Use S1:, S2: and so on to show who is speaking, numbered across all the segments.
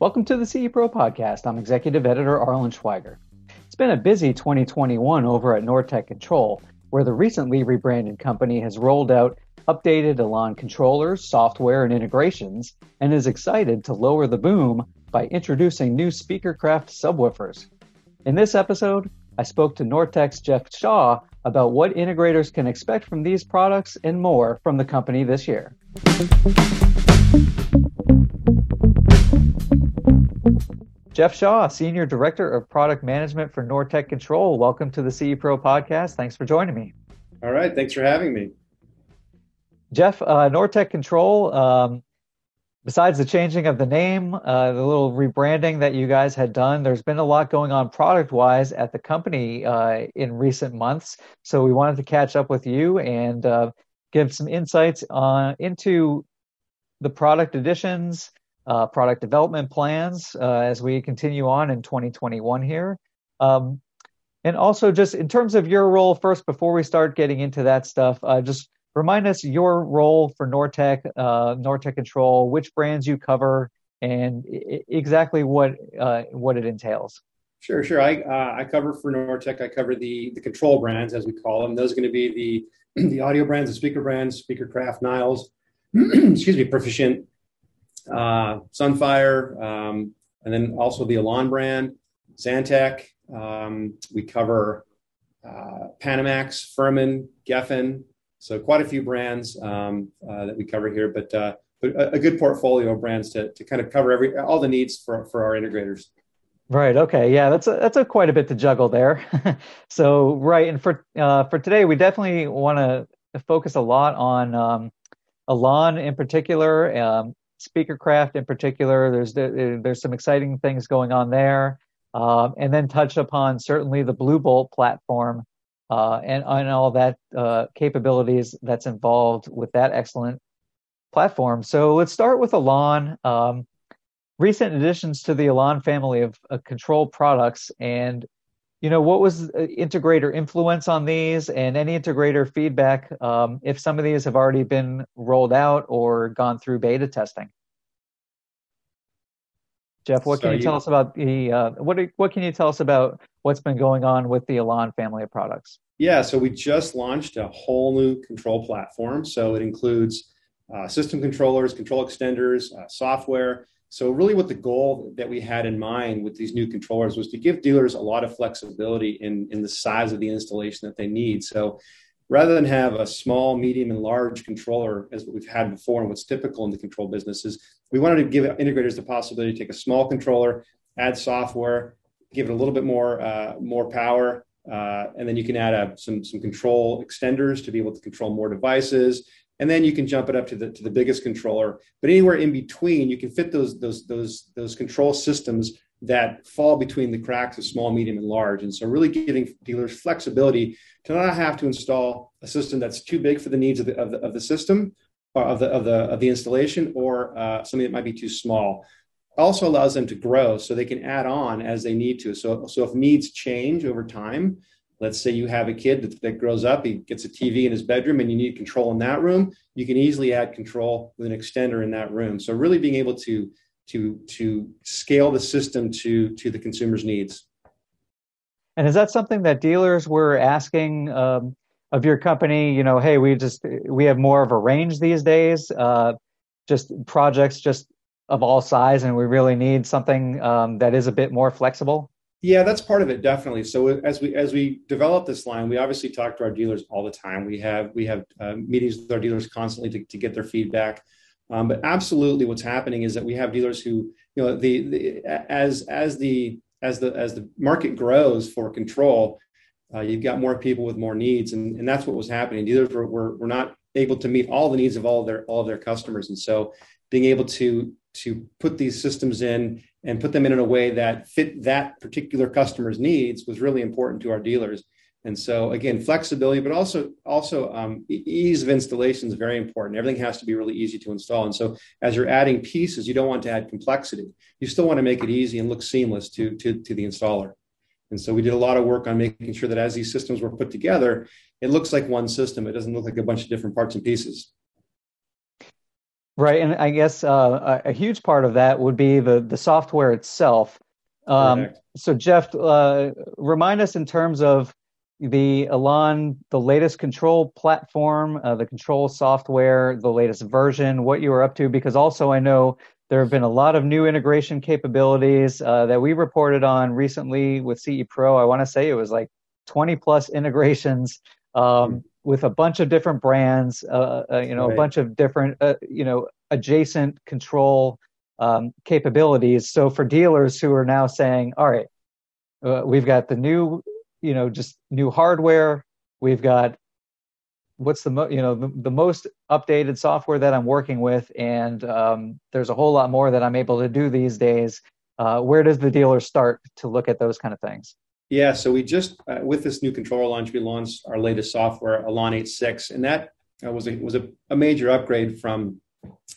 S1: Welcome to the CE Pro podcast. I'm executive editor Arlen Schweiger. It's been a busy 2021 over at Nortek Control, where the recently rebranded company has rolled out updated Elan controllers, software, and integrations, and is excited to lower the boom by introducing new Speakercraft subwoofers. In this episode, I spoke to Nortek's Jeff Shaw about what integrators can expect from these products and more from the company this year. Jeff Shaw, Senior Director of Product Management for Nortek Control. Welcome to the CE Pro podcast. Thanks for joining me.
S2: All right. Thanks for having me.
S1: Jeff, uh, Nortek Control, um, besides the changing of the name, uh, the little rebranding that you guys had done, there's been a lot going on product wise at the company uh, in recent months. So we wanted to catch up with you and uh, give some insights on into the product additions, uh, product development plans uh, as we continue on in 2021 here. Um, and also, just in terms of your role, first, before we start getting into that stuff, uh, just remind us your role for Nortek, uh, Nortek Control, which brands you cover, and I- exactly what uh, what it entails.
S2: Sure, sure. I uh, I cover for Nortek. I cover the the control brands as we call them. Those are going to be the the audio brands, the speaker brands, Speakercraft, Niles, excuse me, Proficient, Sunfire, um, and then also the Elan brand, Xantech. Um, we cover uh, Panamax, Furman, Gefen. So quite a few brands um, uh, that we cover here, but, uh, but a, good portfolio of brands to, to kind of cover every all the needs for, for our integrators.
S1: Right. Okay. Yeah, that's a, that's a quite a bit to juggle there. so right, and for uh, for today, we definitely want to focus a lot on um, Elan in particular, um, Speakercraft in particular. There's there's some exciting things going on there, um, and then touch upon certainly the Blue Bolt platform uh, and and all that uh, capabilities that's involved with that excellent platform. So let's start with Elan. Um, recent additions to the Elan family of uh, control products, and you know what was integrator influence on these, and any integrator feedback um, if some of these have already been rolled out or gone through beta testing. Jeff, what so can you, you, tell us about the uh, what? What can you tell us about what's been going on with the Elan family of products?
S2: Yeah, so we just launched a whole new control platform. So it includes uh, system controllers, control extenders, uh, software. So really, what the goal that we had in mind with these new controllers was to give dealers a lot of flexibility in in the size of the installation that they need. So rather than have a small, medium, and large controller as what we've had before and what's typical in the control business is we wanted to give integrators the possibility to take a small controller, add software, give it a little bit more uh, more power, uh, and then you can add a, some some control extenders to be able to control more devices, and then you can jump it up to the to the biggest controller. But anywhere in between, you can fit those those those those control systems that fall between the cracks of small, medium, and large. And so, really giving dealers flexibility to not have to install a system that's too big for the needs of the, of the, of the system, or of the, of, the, of the installation, or uh, something that might be too small. Also allows them to grow so they can add on as they need to. So, so if needs change over time, let's say you have a kid that, that grows up, he gets a TV in his bedroom, and you need control in that room, you can easily add control with an extender in that room. So, really being able to to to scale the system to to the consumer's needs.
S1: And is that something that dealers were asking um, of your company? You know, hey, we just we have more of a range these days. Uh, just projects just of all size, and we really need something um, that is a bit more flexible.
S2: Yeah, that's part of it, definitely. So as we as we develop this line, we obviously talk to our dealers all the time. We have we have uh, meetings with our dealers constantly to, to get their feedback. Um, but absolutely, what's happening is that we have dealers who, you know, the, the as as the as the as the market grows for control, uh, you've got more people with more needs, and, and that's what was happening. Dealers were, were, were not able to meet all the needs of all of their all of their customers, and so being able to to put these systems in and put them in in a way that fit that particular customer's needs was really important to our dealers. And so again, flexibility, but also also um, ease of installation is very important. Everything has to be really easy to install. And so as you're adding pieces, you don't want to add complexity. You still want to make it easy and look seamless to, to, to the installer. And so we did a lot of work on making sure that as these systems were put together, it looks like one system. It doesn't look like a bunch of different parts and pieces.
S1: Right, and I guess uh, a, huge part of that would be the the software itself. Um, so, Jeff, uh, remind us in terms of the Elan, the latest control platform, uh, the control software, the latest version, what you are up to, because also I know there have been a lot of new integration capabilities uh, that we reported on recently with CE Pro. I want to say it was like 20 plus integrations um, mm-hmm. With a bunch of different brands, uh, uh, you know, right. a bunch of different, uh, you know, adjacent control um, capabilities. So for dealers who are now saying, all right, uh, we've got the new you know just new hardware we've got what's the mo- you know the, the, most updated software that i'm working with and um, there's a whole lot more that i'm able to do these days uh, where does the dealer start to look at those kind of things
S2: yeah so we just uh, with this new controller launch we launched our latest software elan 8.6 and that uh, was a was a, a, major upgrade from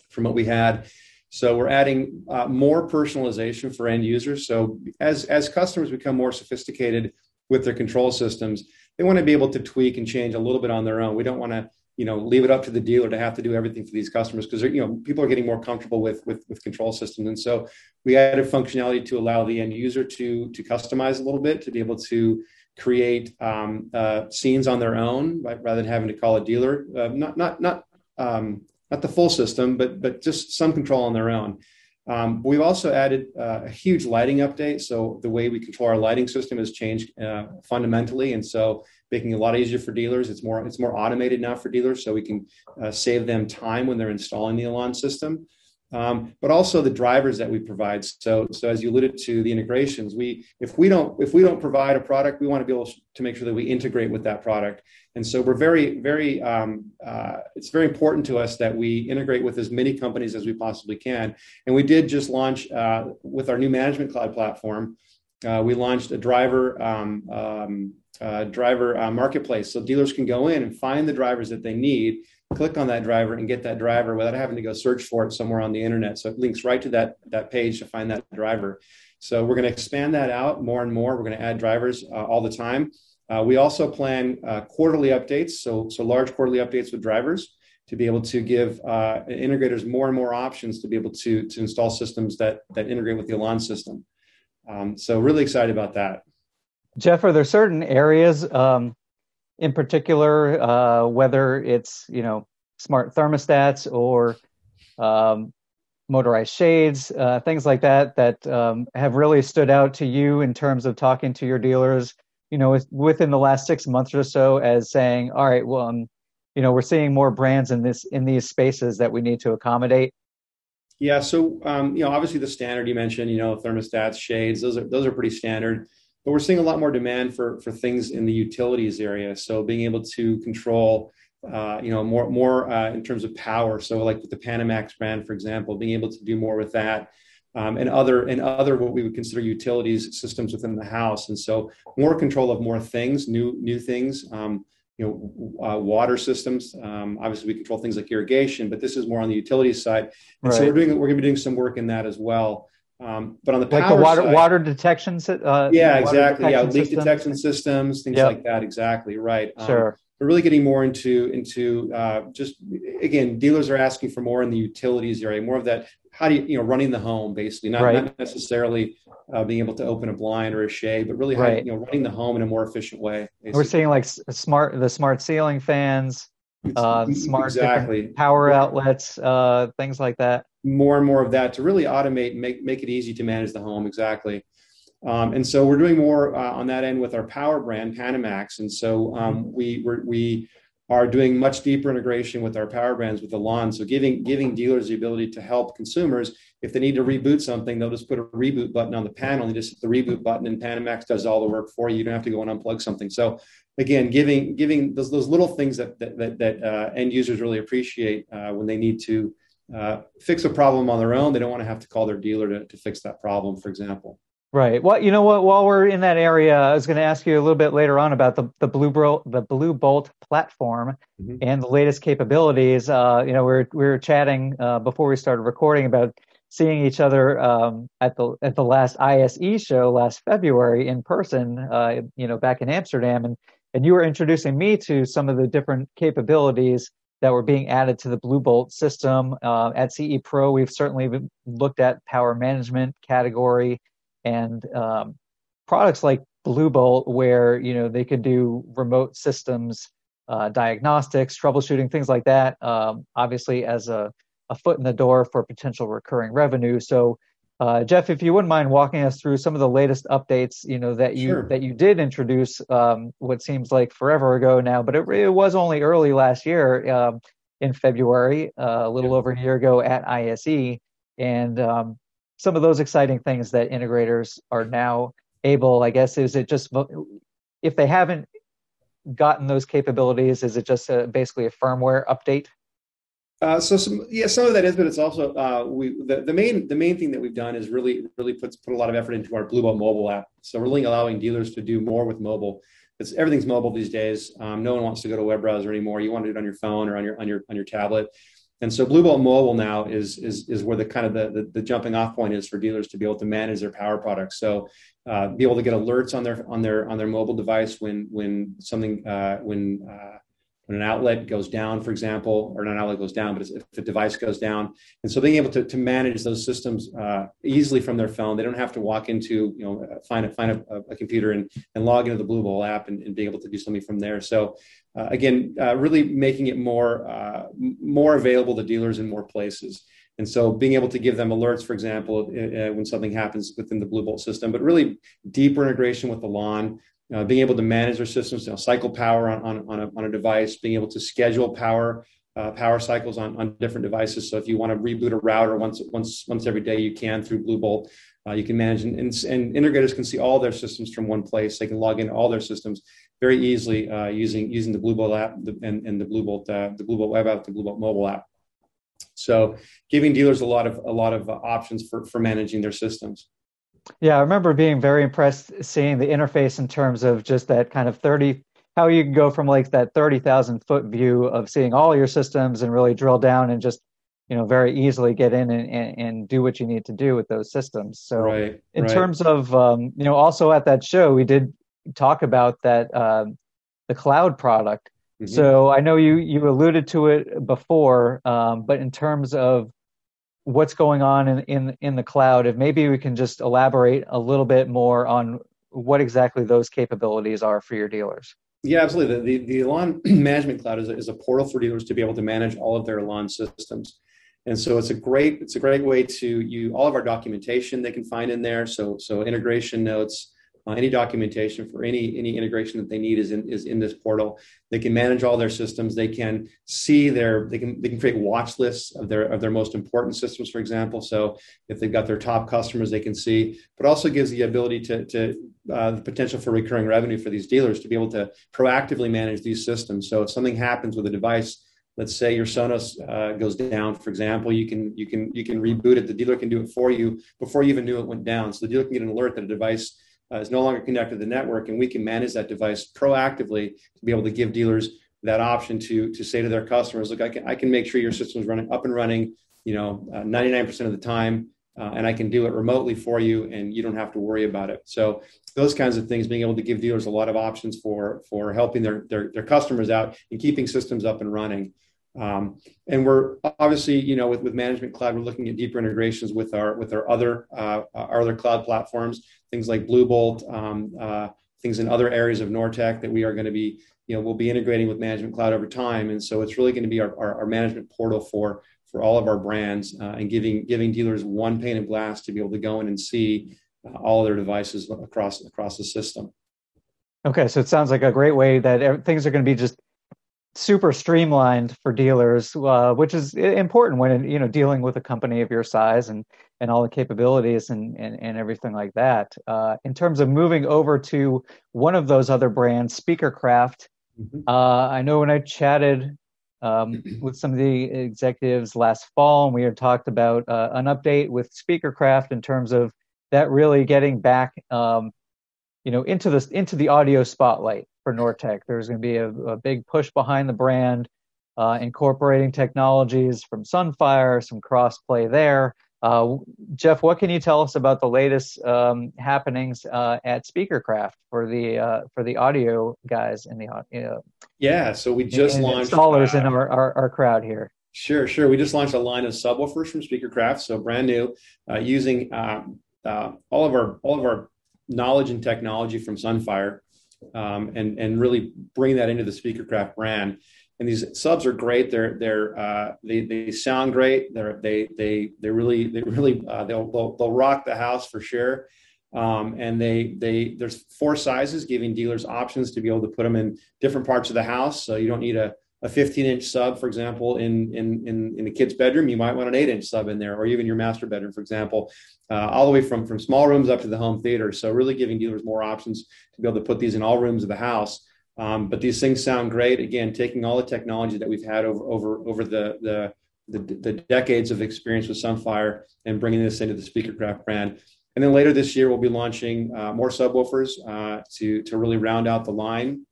S2: from what we had so we're adding uh, more personalization for end users so as as customers become more sophisticated with their control systems, they want to be able to tweak and change a little bit on their own. We don't want to, you know, leave it up to the dealer to have to do everything for these customers because you know people are getting more comfortable with, with with control systems, and so we added functionality to allow the end user to to customize a little bit to be able to create um, uh, scenes on their own right, rather than having to call a dealer. Uh, not not not um, not the full system, but but just some control on their own. Um, we've also added uh, a huge lighting update. So the way we control our lighting system has changed uh, fundamentally, and so making it a lot easier for dealers. It's more it's more automated now for dealers, so we can uh, save them time when they're installing the Elan system um, but also the drivers that we provide. So, so as you alluded to, the integrations. We, if we don't, if we don't provide a product, we want to be able to make sure that we integrate with that product. And so, we're very, very. Um, uh, it's very important to us that we integrate with as many companies as we possibly can. And we did just launch uh, with our new management cloud platform. Uh, we launched a driver um, um uh, driver uh, marketplace, so dealers can go in and find the drivers that they need click on that driver and get that driver without having to go search for it somewhere on the internet. So it links right to that, that page to find that driver. So we're going to expand that out more and more. We're going to add drivers uh, all the time. Uh, we also plan uh, quarterly updates, so, so large quarterly updates with drivers to be able to give uh, integrators more and more options to be able to, to install systems that, that integrate with the Elan system. Um, so really excited about that.
S1: Jeff, are there certain areas um, in particular, uh, whether it's you know smart thermostats or um, motorized shades, uh, things like that, that um, have really stood out to you in terms of talking to your dealers, you know, within the last six months or so, as saying, all right, well, um, you know, we're seeing more brands in this in these spaces that we need to accommodate.
S2: Yeah, so um, you know, obviously the standard you mentioned, you know, thermostats, shades, those are those are pretty standard but we're seeing a lot more demand for for things in the utilities area. So being able to control, uh, you know, more more uh, in terms of power. So like with the Panamax brand, for example, being able to do more with that. Um, and other and other what we would consider utilities systems within the house, and so more control of more things, new new things. Um, you know, uh, water systems. Um, obviously, we control things like irrigation, but this is more on the utilities side. And right. so we're doing we're going to be doing some work in that as well. Um, but on the
S1: like the water side, water detection. Uh,
S2: yeah, exactly. Yeah, leak system. detection systems, things yep. like that. Exactly right.
S1: Um, sure.
S2: We're really getting more into into uh, just again, dealers are asking for more in the utilities area, more of that. How do you you know running the home basically, not, right. not necessarily uh, being able to open a blind or a shade, but really right. how, you know running the home in a more efficient way.
S1: Basically. We're seeing like smart the smart ceiling fans, uh, smart exactly. power outlets, uh, things like that
S2: more and more of that to really automate, and make make it easy to manage the home. Exactly. Um, and so we're doing more uh, on that end with our power brand Panamax, and so um, we we are doing much deeper integration with our power brands with Elan So giving giving dealers the ability to help consumers if they need to reboot something, they'll just put a reboot button on the panel. You just hit the reboot button, and Panamax does all the work for you. You don't have to go and unplug something. So again, giving giving those those little things that that that, uh, end users really appreciate uh, when they need to uh, fix a problem on their own. They don't want to have to call their dealer to, to fix that problem, for example.
S1: Right. Well, you know what? While we're in that area, I was going to ask you a little bit later on about the the Blue Bolt the Blue Bolt platform mm-hmm. and the latest capabilities. Uh, you know, we were we were chatting uh, before we started recording about seeing each other um, at the at the last ISE show last February in person. Uh, you know, back in Amsterdam, and and you were introducing me to some of the different capabilities that were being added to the Blue Bolt system. Uh, at CE Pro, we've certainly looked at power management category and um, products like Blue Bolt, where you know they could do remote systems, uh, diagnostics, troubleshooting, things like that. Um, obviously, as a, a foot in the door for potential recurring revenue. So uh, Jeff, if you wouldn't mind walking us through some of the latest updates, you know that you sure. that you did introduce, um, what seems like forever ago now, but it, it was only early last year um, in February, uh, a little yeah. over a year ago at ISE, and um, some of those exciting things that integrators are now able. I guess is it just if they haven't gotten those capabilities, is it just a, basically a firmware update?
S2: Uh, so some yeah, some of that is, but it's also uh, we the, the main the main thing that we've done is really really puts put a lot of effort into our Blue Bolt mobile app. So we're really allowing dealers to do more with mobile. It's everything's mobile these days. Um, no one wants to go to a web browser anymore. You want to do it on your phone or on your on your on your tablet. And so Blue Bolt Mobile now is is is where the kind of the, the, the jumping off point is for dealers to be able to manage their power products. So uh, be able to get alerts on their on their on their mobile device when when something uh, when uh, when an outlet goes down, for example, or not an outlet goes down, but if the device goes down. And so being able to, to manage those systems uh, easily from their phone, they don't have to walk into, you know, find a, find a, a computer and, and log into the Blue Bolt app and, and being able to do something from there. So uh, again, uh, really making it more, uh, more available to dealers in more places. And so being able to give them alerts, for example, uh, when something happens within the Blue Bolt system, but really deeper integration with Elan, uh, being able to manage their systems, you know, cycle power on, on, on, a, on a device, being able to schedule power uh, power cycles on, on different devices. So if you want to reboot a router once once once every day, you can through Blue Bolt. Uh, you can manage and, and, integrators can see all their systems from one place. They can log into all their systems very easily uh, using using the Blue Bolt app and, and the Blue Bolt uh, the Blue Bolt web app, the Blue Bolt mobile app. So giving dealers a lot of a lot of options for for managing their systems.
S1: Yeah, I remember being very impressed seeing the interface in terms of just that kind of 30, how you can go from like that 30,000 foot view of seeing all your systems and really drill down and just, you know, very easily get in and, and, and do what you need to do with those systems. So, right, in right. terms of, um, you know, also at that show, we did talk about that, uh, the cloud product. Mm-hmm. So I know you, you alluded to it before, um, but in terms of what's going on in, in in the cloud if maybe we can just elaborate a little bit more on what exactly those capabilities are for your dealers.
S2: Yeah absolutely. The, the, the management cloud is a, is a portal for dealers to be able to manage all of their Elan systems. And so it's a great it's a great way to you all of our documentation they can find in there. So so integration notes uh, any documentation for any any integration that they need is in is in this portal. They can manage all their systems. They can see their they can they can create watch lists of their of their most important systems, for example. So if they've got their top customers, they can see. But also gives the ability to to uh, the potential for recurring revenue for these dealers to be able to proactively manage these systems. So if something happens with a device let's say your Sonos uh, goes down, for example, you can you can you can reboot it. The dealer can do it for you before you even knew it went down. So the dealer can get an alert that a device uh, is no longer connected to the network, and we can manage that device proactively to be able to give dealers that option to to say to their customers, look, I can I can make sure your system is running up and running, you know, uh, 99% of the time, uh, and I can do it remotely for you, and you don't have to worry about it. So those kinds of things, being able to give dealers a lot of options for for helping their their, their customers out and keeping systems up and running. Um, and we're obviously, you know, with, with Management Cloud, we're looking at deeper integrations with our with our other uh, our other cloud platforms, things like Blue Bolt, um, uh, things in other areas of Nortek that we are going to be, you know, we'll be integrating with Management Cloud over time. And so it's really going to be our, our, our management portal for for all of our brands uh, and giving giving dealers one pane of glass to be able to go in and see uh, all their devices across across the system.
S1: Okay, so it sounds like a great way that things are going to be just super streamlined for dealers, uh, which is important when you know dealing with a company of your size and and all the capabilities and and, and everything like that. Uh, in terms of moving over to one of those other brands, Speakercraft, mm-hmm. uh, I know when I chatted um, with some of the executives last fall, and we had talked about uh, an update with Speakercraft in terms of that really getting back. Um, you know, into the into the audio spotlight for Nortek. There's going to be a, a, big push behind the brand, uh, incorporating technologies from Sunfire, some cross play there. Uh, Jeff, what can you tell us about the latest um, happenings uh, at Speakercraft for the uh, for the audio guys in the audio?
S2: yeah, so we just launched
S1: installers in uh, our, our, our crowd here.
S2: Sure, sure. We just launched a line of subwoofers from Speakercraft, so brand new, uh, using uh, all of our all of our knowledge and technology from Sunfire, um, and and really bring that into the Speakercraft brand and these subs are great. They're they're uh, they they sound great. They're they they they really they really uh, they'll, they'll they'll rock the house for sure. Um, and they they there's four sizes, giving dealers options to be able to put them in different parts of the house. So you don't need a a 15 inch sub, for example, in in in, in a kid's bedroom, you might want an eight inch sub in there, or even your master bedroom, for example, uh, all the way from from small rooms up to the home theater. So really giving dealers more options to be able to put these in all rooms of the house. Um, but these things sound great. Again, taking all the technology that we've had over over over the the the, the decades of experience with Sunfire and bringing this into the Speakercraft brand. And then later this year, we'll be launching uh, more subwoofers uh, to to really round out the line.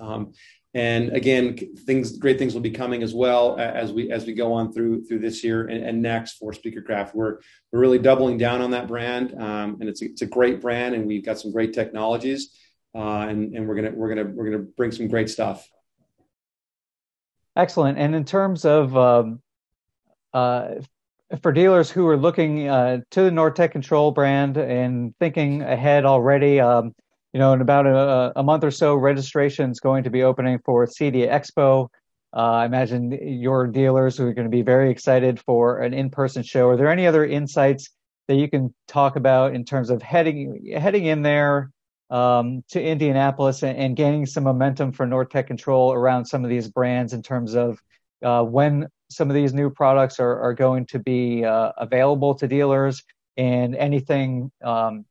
S2: Um, and again, things great things will be coming as well as we as we go on through through this year and, and next for Speakercraft. We're we're really doubling down on that brand, um, and it's a, it's a great brand, and we've got some great technologies uh, and and we're gonna we're gonna we're gonna bring some great stuff.
S1: Excellent. And in terms of um, uh, for dealers who are looking uh, to the Nortek Control brand and thinking ahead already, um, you know, in about a, a, month or so, registration is going to be opening for CEDIA Expo. Uh, I imagine your dealers are going to be very excited for an in-person show. Are there any other insights that you can talk about in terms of heading heading in there, um, to Indianapolis and, and, gaining some momentum for Nortek Control around some of these brands in terms of uh, when some of these new products are, are going to be uh, available to dealers and anything um,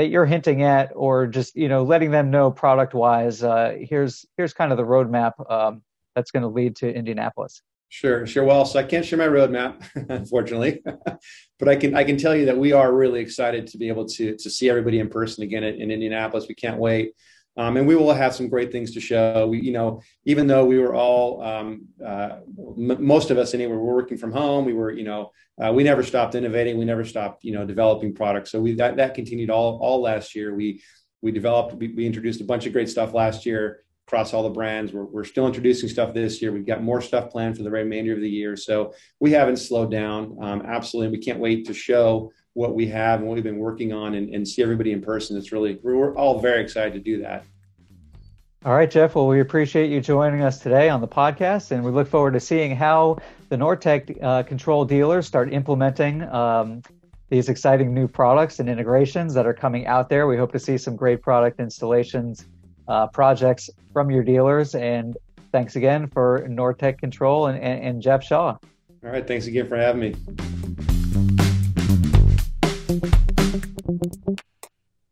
S1: that you're hinting at or just you know letting them know product wise uh, here's here's kind of the roadmap um, that's going to lead to Indianapolis.
S2: Sure, sure. Well, so I can't share my roadmap, unfortunately, but I can I can tell you that we are really excited to be able to to see everybody in person again in, in Indianapolis. We can't wait, um, and we will have some great things to show. We, you know, even though we were all um, uh, m- most of us anyway, were working from home. We were, you know, uh, we never stopped innovating. We never stopped, you know, developing products. So we that that continued all all last year. We we developed we, we introduced a bunch of great stuff last year across all the brands. We're, we're still introducing stuff this year. We've got more stuff planned for the remainder of the year. So we haven't slowed down. Um, absolutely. We can't wait to show what we have and what we've been working on and, and see everybody in person. It's really, we're all very excited to do that.
S1: All right, Jeff. Well, we appreciate you joining us today on the podcast, and we look forward to seeing how the Nortek uh, control dealers start implementing um, these exciting new products and integrations that are coming out there. We hope to see some great product installations uh, projects from your dealers. And thanks again for Nortek Control and, and, and Jeff Shaw.
S2: All right. Thanks again for having me.